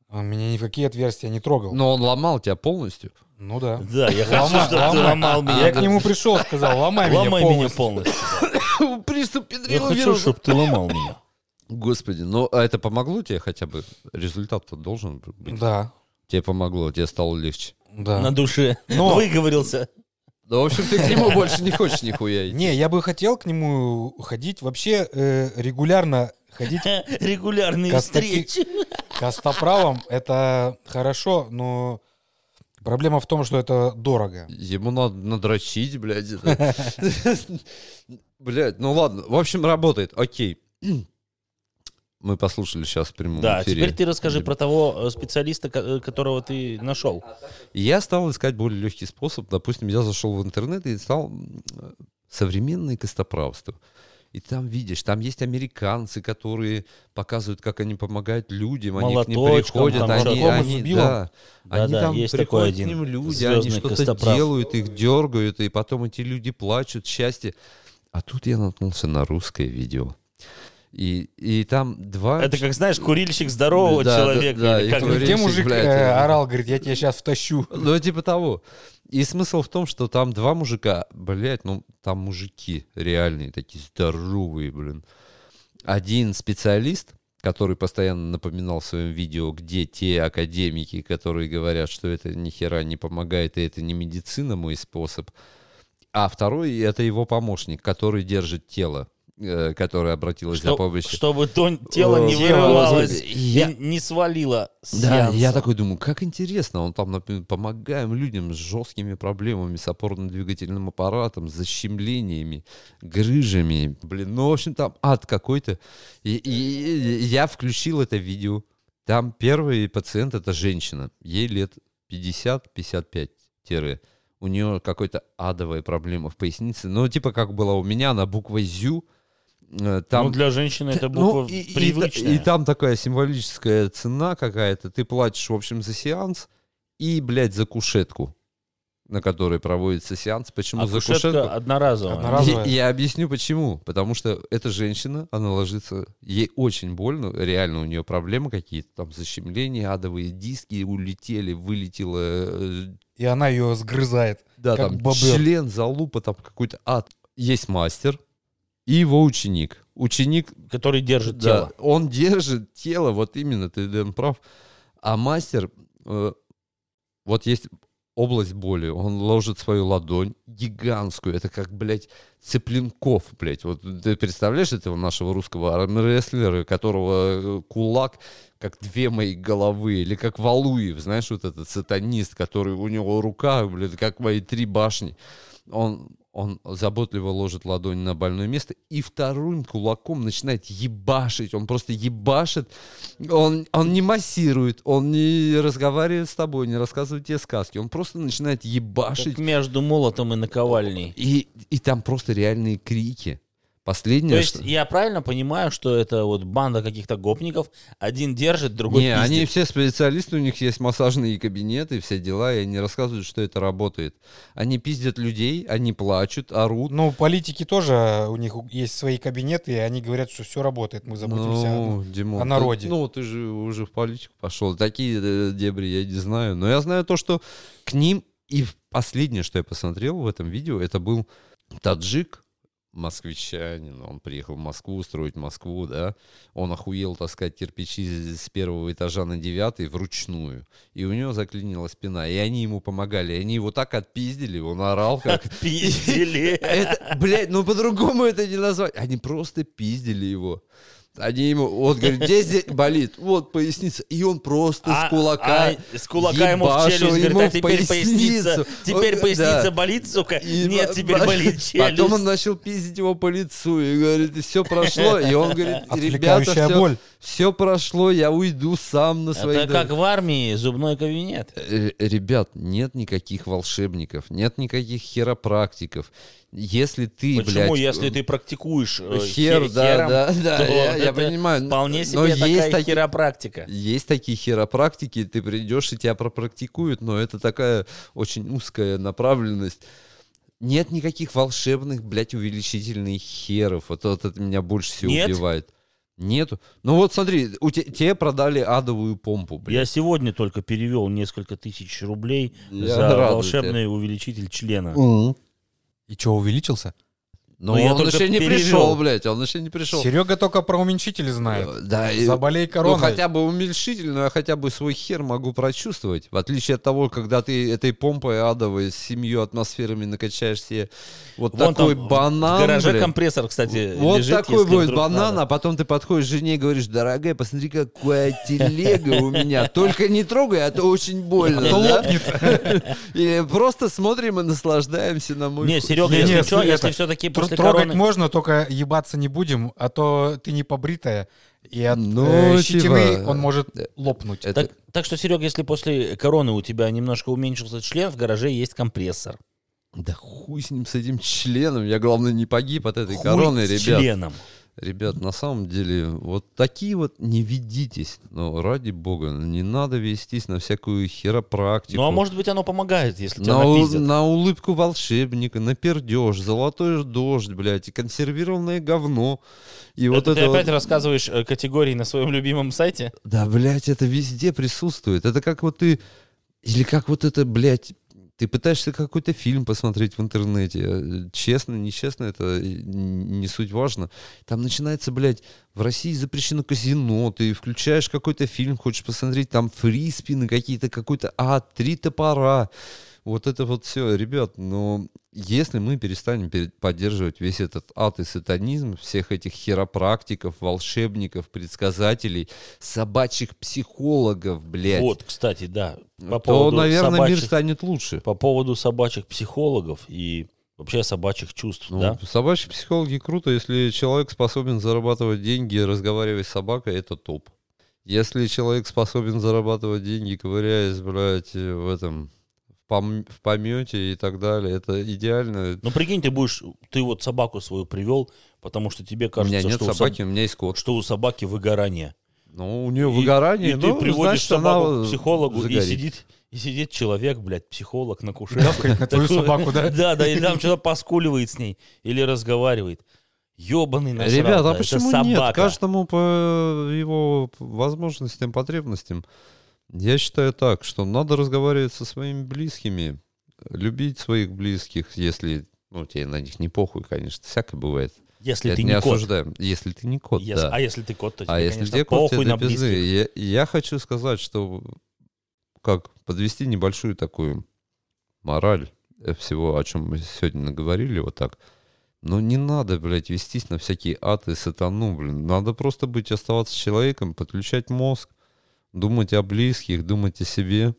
Он меня ни в какие отверстия не трогал. Но он ломал тебя полностью. Ну да. Да, я хочу, чтобы ты ломал меня. Я к нему пришел, сказал, ломай меня Ломай меня полностью. полностью. Приступ Я хочу, чтобы ты ломал меня. Господи, ну а это помогло тебе хотя бы? Результат-то должен быть. Да, Тебе помогло, тебе стало легче. да. На душе. Но- Выговорился. Да, в общем, ты к нему больше не хочешь нихуя идти. Не, я бы хотел к нему ходить, вообще э, регулярно ходить Регулярные встречи. к костоправам. Это хорошо, но проблема в том, что это дорого. Ему надо надрочить, блядь. это. Блядь, ну ладно. В общем, работает. Окей. Мы послушали сейчас в прямом Да, эфире. теперь ты расскажи про того э, специалиста, э, которого ты нашел. Я стал искать более легкий способ. Допустим, я зашел в интернет и стал современное костоправство. И там видишь, там есть американцы, которые показывают, как они помогают людям, они к ним приходят, там, они, они, зубилом. да, они Да-да, там есть такой приходят один к ним люди, они что-то делают, их дергают, и потом эти люди плачут, счастье. А тут я наткнулся на русское видео. И, и там два... Это как, знаешь, курильщик здорового Да, да, человека. да, или и как курильщик, Где мужик блядь, э, орал, говорит, я тебя сейчас втащу. Ну, типа того. И смысл в том, что там два мужика, блядь, ну, там мужики реальные, такие здоровые, блин. Один специалист, который постоянно напоминал в своем видео, где те академики, которые говорят, что это ни хера не помогает, и это не медицина мой способ. А второй — это его помощник, который держит тело, э, которое обратилось за Что- помощью. чтобы то тело не Тело, вырывалось господи, и я- не свалило с Да, сеанса. я такой думаю, как интересно, он там, например, помогаем людям с жесткими проблемами, с опорно-двигательным аппаратом, с защемлениями, грыжами, блин, ну, в общем, там ад какой-то. И, и- и я включил это видео, там первый пациент это женщина, ей лет 50-55 тире. У нее какая-то адовая проблема в пояснице. Ну, типа, как была у меня, она буквой ЗЮ. Э, Там, ну, для женщины это ну, буква и, и- привычная. и там такая символическая цена какая-то. Ты платишь, в общем, за сеанс и, блядь, за кушетку, на которой проводится сеанс. Почему а за кушетка кушетку? одноразовая. Одноразовая. Я, я объясню почему. Потому что эта женщина, она ложится, ей очень больно, реально у нее проблемы какие-то, там защемления, адовые диски улетели, вылетело, э, И она ее сгрызает. да, Как там бобер. член, залупа, там какой-то ад. Есть мастер и его ученик. Ученик Который держит да, тело. Он держит тело, вот именно, ты, Дэн, прав. А мастер, э, вот есть область боли, он ложит свою ладонь гигантскую, это как, блядь, Цыпленков, блядь. Вот ты представляешь этого нашего русского армрестлера, которого э, кулак как две мои головы, или как Валуев, знаешь, вот этот сатанист, который у него рука, блядь, как мои три башни. Он, он заботливо ложит ладонь на больное место и вторым кулаком начинает ебашить. Он просто ебашит. Он, он не массирует, он не разговаривает с тобой, не рассказывает тебе сказки. Он просто начинает ебашить. Как между молотом и наковальней. И, и там просто реальные крики. То Последнее, есть что... я правильно понимаю, что это вот банда каких-то гопников, один держит, другой Не, они пиздит. все специалисты, у них есть массажные кабинеты, все дела, и они рассказывают, что это работает. Они пиздят людей, они плачут, орут. Ну, политики тоже, у них есть свои кабинеты, и они говорят, что все работает, мы заботимся о- Ну, Димон, о ты- народе. ну, ты же уже в политику пошел. Такие э, дебри я не знаю. Но я знаю то, что к ним... И последнее, что я посмотрел в этом видео, это был таджик, москвичанин. Он приехал в Москву, строить Москву, да. Он охуел таскать кирпичи с первого этажа на девятый вручную. И у него заклинила спина. И они ему помогали. И они его так отпиздили, он орал как... Пиздили. Это, блядь, ну по-другому это не назвать. Они просто пиздили его. Они ему, вот, говорит, где здесь болит? Вот поясница. И он просто А- с кулака а с кулака ему в челюсть, ему говорит, а теперь поясница, теперь поясница да. болит, сука? И Нет, теперь болит челюсть. Потом он начал пиздить его по лицу и говорит, все прошло. И он говорит, ребята, все, боль. все прошло, я уйду сам на свои... Это как в армии, зубной кабинет. Э, Ребят, нет никаких волшебников, нет никаких хиропрактиков. Если ты, Почему, блядь, если ты практикуешь э, Хер, хе- да, хером, да, да, то я, я понимаю. Вполне но себе такая таки- хиропрактика. Есть такие хиропрактики, ты придешь и тебя пропрактикуют, но это такая очень узкая направленность. Нет никаких волшебных, блядь, увеличительных херов. Вот, вот это меня больше всего Нет? убивает. Нету. Ну вот смотри, у те- тебе продали адовую помпу, блядь. Я сегодня только перевел несколько тысяч рублей Я за волшебный увеличитель члена. И что, увеличился? Но Ну, я он только еще не перевел. пришел, блядь, он еще не пришел. Серега только про уменьшитель знает. Э, Да, и- Заболей Ну, короной. хотя бы уменьшитель, но я хотя бы свой хер могу прочувствовать. В отличие от того, когда ты этой помпой адовой с семью атмосферами накачаешь себе вот Вон такой там банан. В гараже блин. компрессор, кстати, Вот лежит, такой будет банан, надо. а потом ты подходишь жене и говоришь, дорогая, посмотри, какая телега у меня. Только не трогай, а то очень больно. А то да?» лопнет. Или просто смотрим и наслаждаемся на мой Не. Серега, если это- все-таки Тр- после Трогать короны... можно, только ебаться не будем, а то ты не побритая, и от Ну, э, щетины типа, он может э, лопнуть. Это- Так, так что, Серега, если после короны у тебя немножко уменьшился член, в гараже есть компрессор. Да хуй с ним, с этим членом. Я, главное, не погиб от этой Хуй короны, с ребят. членом. Ребят, на самом деле, вот такие вот не ведитесь. Но ради бога, не надо вестись на всякую хиропрактику. Ну, а может быть, оно помогает, если тебя на, у- на улыбку волшебника, на пердеж, золотой дождь, блядь, и консервированное говно. И вот это ты это вот- опять рассказываешь э, категории на своем любимом сайте? Да, блядь, это везде присутствует. Это как вот ты... Или как вот это, блядь, ты пытаешься какой-то фильм посмотреть в интернете. э, Честно, нечестно, это э, не суть важно. Там начинается, блядь, в России запрещено казино. Ты включаешь какой-то фильм, хочешь посмотреть, там фриспины какие-то, какой-то ад, три топора. Вот это вот все, ребят, но если мы перестанем пере- поддерживать весь этот ад и сатанизм, всех этих хиропрактиков, волшебников, предсказателей, собачьих психологов, блядь, Вот, кстати, да. По то, наверное, мир собачьих, станет лучше. по поводу собачьих психологов и вообще собачьих чувств, Ну, да? Собачьи психологи круто, если человек способен зарабатывать деньги, разговаривая с собакой, это топ. Если человек способен зарабатывать деньги, ковыряясь, блядь, в этом, пом- в помете и так далее, это идеально. Ну, прикинь, ты будешь, ты вот собаку свою привел, потому что тебе у кажется, меня нет что, у соб- собаки, у меня есть кот. что у собаки выгорание. Ну, у нее И- выгорание, И, ну, ты приводишь значит, собаку она к психологу, и загорит. сидит, и сидит человек, блядь, психолог на кушетке. Гавкает на твою собаку, да? Да, да, или там что-то поскуливает с ней, или разговаривает. Ёбаный насрал Ребята, а это почему собака. нет? Каждому по его возможностям, потребностям. Я считаю так, что надо разговаривать со своими близкими, любить своих близких, если, ну, тебе на них не похуй, конечно, всякое бывает. Если Я ты не не кот. осуждаем. Если ты не кот, Если- да. А если ты кот, то тебе, А если конечно, тебе кот, похуй тебе на пизды. близких. Я, я хочу сказать, что как подвести небольшую такую мораль э, всего, о чем мы сегодня наговорили, вот так. Но не надо, блядь, вестись на всякие ады, сатану, блин. Надо просто быть, оставаться человеком, подключать мозг, думать о близких, думать о себе.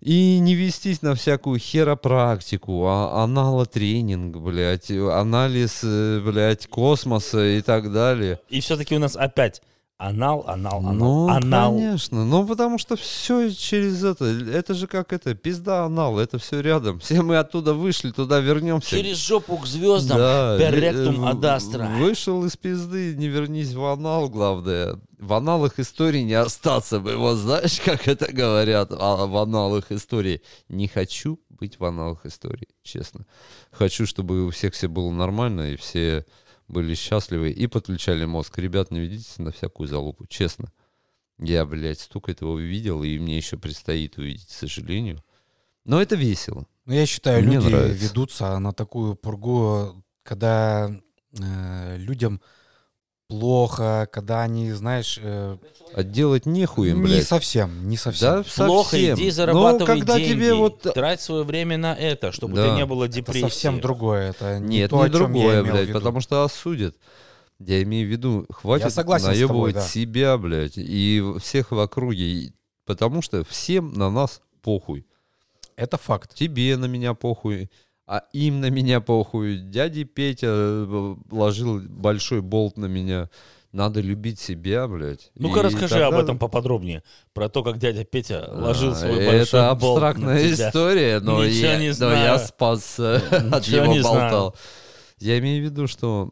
И не вестись на всякую херопрактику, а, аналотренинг, блядь, анализ, э, блядь, космоса и так далее. И все-таки у нас опять анал, анал, анал, Ну, анал. конечно. Ну, потому что все через это. Это же как это, пизда анал, это все рядом. Все мы оттуда вышли, туда вернемся. Через жопу к звездам. Да, Перректум э, ad astra. Вышел из пизды, не вернись в анал, главное. В аналах истории не остаться бы. Вот знаешь, как это говорят а, в аналах истории. Не хочу быть в аналах истории, честно. Хочу, чтобы у всех все было нормально, и все были счастливы и подключали мозг. Ребят, не ведитесь на всякую залупу, честно. Я, блядь, столько этого видел, и мне еще предстоит увидеть, к сожалению. Но это весело. Ну, я считаю, Мне люди нравится. ведутся на такую пургу, когда э, людям плохо, когда они, знаешь, э, А делать нехуем, не блядь. совсем, не Да, совсем. Плохо, совсем. иди Ну, зарабатывай когда деньги. тебе вот... Трать свое время на это, чтобы у Да. тебя не было Это депрессии. совсем другое. Это не Нет, то, не о чем я другое, блядь, потому что осудят. Я имею в виду, хватит согласен с тобой, наебывать да. себя, блядь, и всех в округе, потому что всем на нас похуй. Это факт. Тебе на меня похуй, а им на меня похуй. Дядя Петя э, ложил большой болт на меня. Надо любить себя, блядь. Ну-ка И расскажи тогда- об этом поподробнее. Про то, как дядя Петя ложил А, свой большой Это болт на абстрактная история, но, Ничего я, не но знаю. я спас э, от Ничего его не знаю. болта. Я имею в виду, что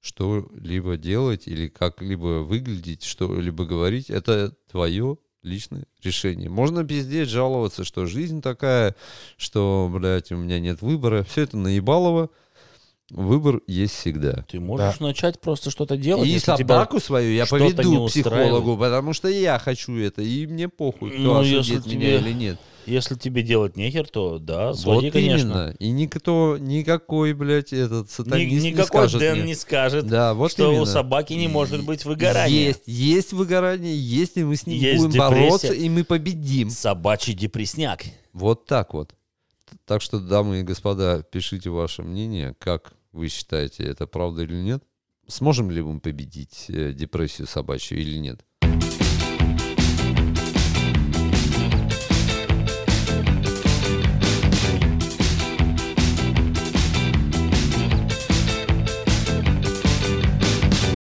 что-либо делать или как-либо выглядеть, что-либо говорить, это твое личное решение. Можно пиздеть, жаловаться, что жизнь такая, что, блядь, у меня нет выбора. Все это наебалово. Выбор есть всегда. Ты можешь начать просто что-то делать, И если тебя... собаку свою я не поведу психологу, потому что я хочу это, и мне похуй, кто Ну, осудит если меня тебе- или нет. Если тебе делать нехер, то да, Вот своди, конечно. именно. И никто, никакой, блядь, этот Ни- сатанист не никакой скажет Дэн мне. не скажет, Да, вот что у именно. собаки не может быть выгорания. Есть, есть выгорание, есть, и мы с ним Есть будем депрессия. бороться, и мы победим. Собачий депресняк. Вот так вот. Так что, дамы и господа, пишите ваше мнение, как вы считаете, это правда или нет? Сможем ли мы победить э, депрессию собачью или нет?